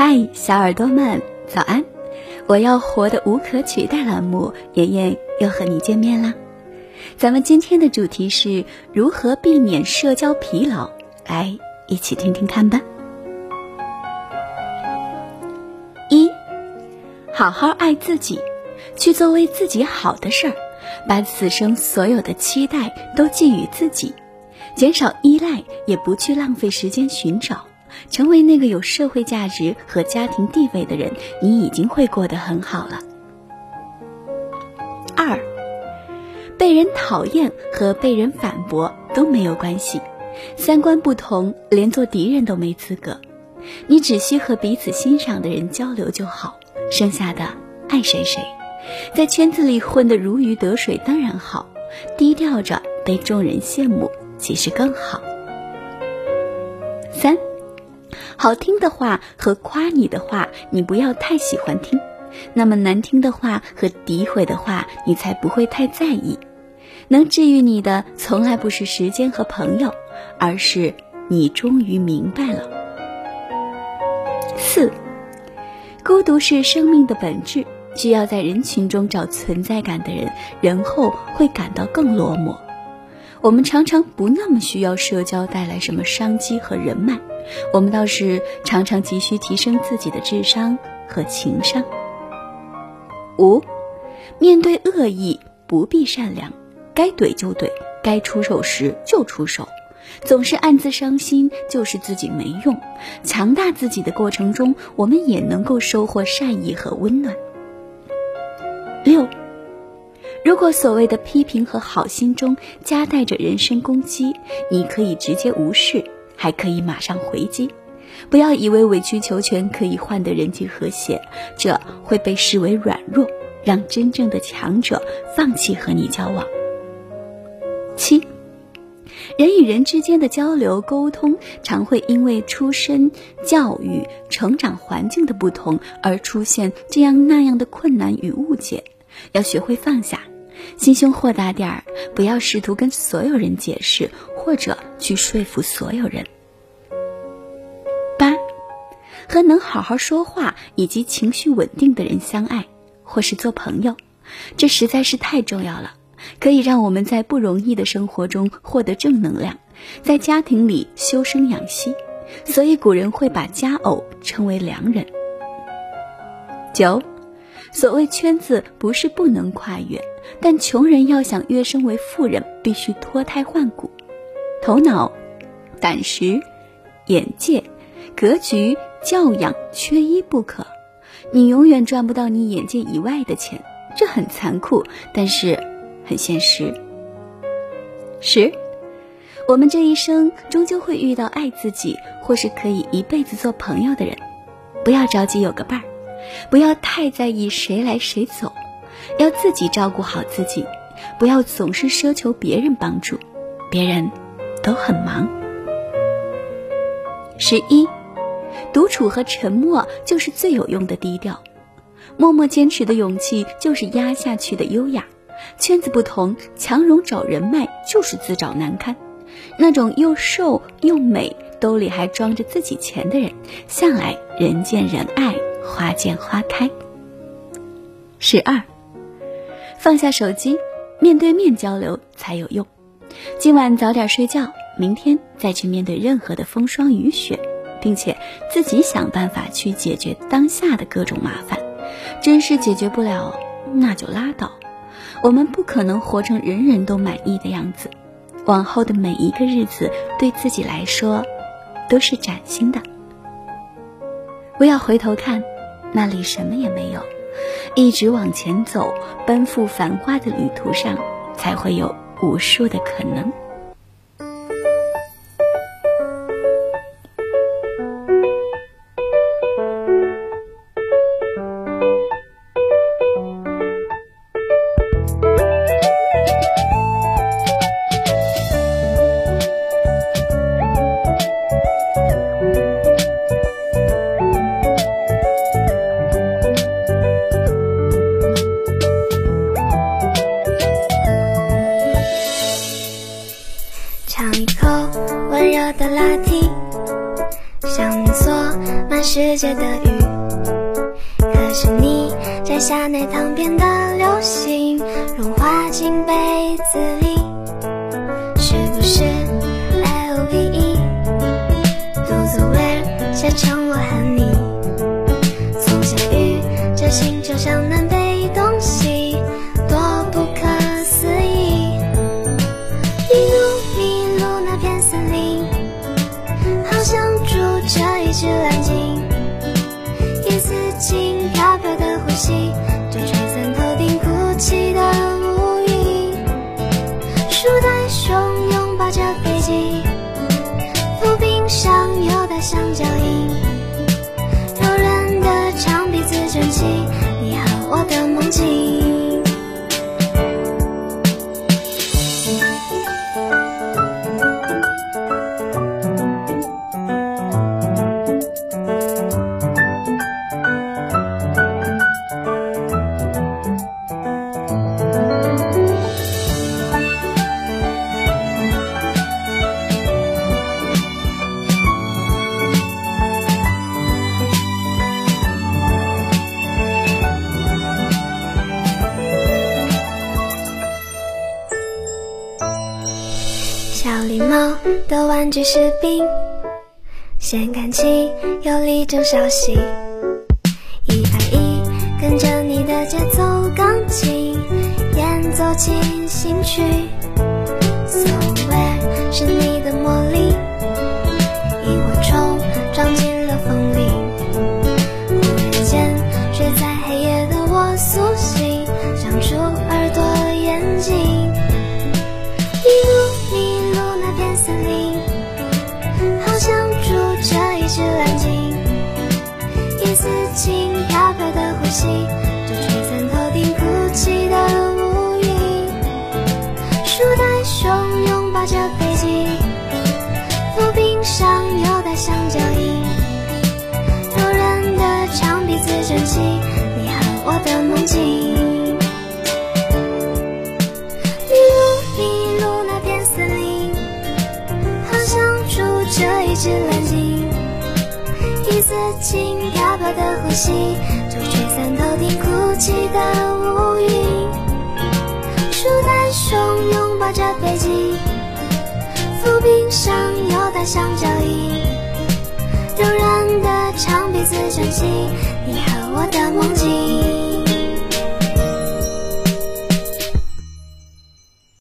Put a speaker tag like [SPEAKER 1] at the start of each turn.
[SPEAKER 1] 嗨，小耳朵们，早安！我要活得无可取代栏目，妍妍又和你见面啦。咱们今天的主题是如何避免社交疲劳，来一起听听看吧。一，好好爱自己，去做为自己好的事儿，把此生所有的期待都寄予自己，减少依赖，也不去浪费时间寻找。成为那个有社会价值和家庭地位的人，你已经会过得很好了。二，被人讨厌和被人反驳都没有关系，三观不同，连做敌人都没资格。你只需和彼此欣赏的人交流就好，剩下的爱谁谁。在圈子里混得如鱼得水当然好，低调着被众人羡慕其实更好。三。好听的话和夸你的话，你不要太喜欢听；那么难听的话和诋毁的话，你才不会太在意。能治愈你的，从来不是时间和朋友，而是你终于明白了。四，孤独是生命的本质，需要在人群中找存在感的人，人后会感到更落寞。我们常常不那么需要社交带来什么商机和人脉。我们倒是常常急需提升自己的智商和情商。五，面对恶意不必善良，该怼就怼，该出手时就出手。总是暗自伤心，就是自己没用。强大自己的过程中，我们也能够收获善意和温暖。六，如果所谓的批评和好心中夹带着人身攻击，你可以直接无视。还可以马上回击，不要以为委曲求全可以换得人际和谐，这会被视为软弱，让真正的强者放弃和你交往。七，人与人之间的交流沟通，常会因为出身、教育、成长环境的不同而出现这样那样的困难与误解，要学会放下。心胸豁达点儿，不要试图跟所有人解释，或者去说服所有人。八，和能好好说话以及情绪稳定的人相爱，或是做朋友，这实在是太重要了，可以让我们在不容易的生活中获得正能量，在家庭里修身养息。所以古人会把佳偶称为良人。九。所谓圈子不是不能跨越，但穷人要想跃升为富人，必须脱胎换骨，头脑、胆识、眼界、格局、教养缺一不可。你永远赚不到你眼界以外的钱，这很残酷，但是很现实。十，我们这一生终究会遇到爱自己或是可以一辈子做朋友的人，不要着急有个伴儿。不要太在意谁来谁走，要自己照顾好自己，不要总是奢求别人帮助，别人都很忙。十一，独处和沉默就是最有用的低调，默默坚持的勇气就是压下去的优雅。圈子不同，强融找人脉就是自找难堪。那种又瘦又美，兜里还装着自己钱的人，向来人见人爱。花见花开。十二，放下手机，面对面交流才有用。今晚早点睡觉，明天再去面对任何的风霜雨雪，并且自己想办法去解决当下的各种麻烦。真是解决不了，那就拉倒。我们不可能活成人人都满意的样子。往后的每一个日子，对自己来说，都是崭新的。不要回头看。那里什么也没有，一直往前走，奔赴繁花的旅途上，才会有无数的可能。
[SPEAKER 2] 的拉提像浓满世界的雨可是你摘下奶糖变的流星融化进杯子里是不是 love 独自威写成我和你。从小遇这星球上南我的小狸猫的玩具士兵，先看齐，有力争少息。一二一，跟着你的节奏，钢琴演奏进行曲。飘的呼吸，就吹散头顶哭泣的乌云。树袋熊拥抱着飞机，浮冰上有的像脚印。柔软的长鼻子卷起你和我的梦境。迷路迷路那片森林，好像住着一只蓝鲸。一丝轻飘飘的呼吸，你哭泣的乌云。树袋熊拥抱着北极，浮冰上有大象脚印。柔软的长鼻子卷起你和我的梦境。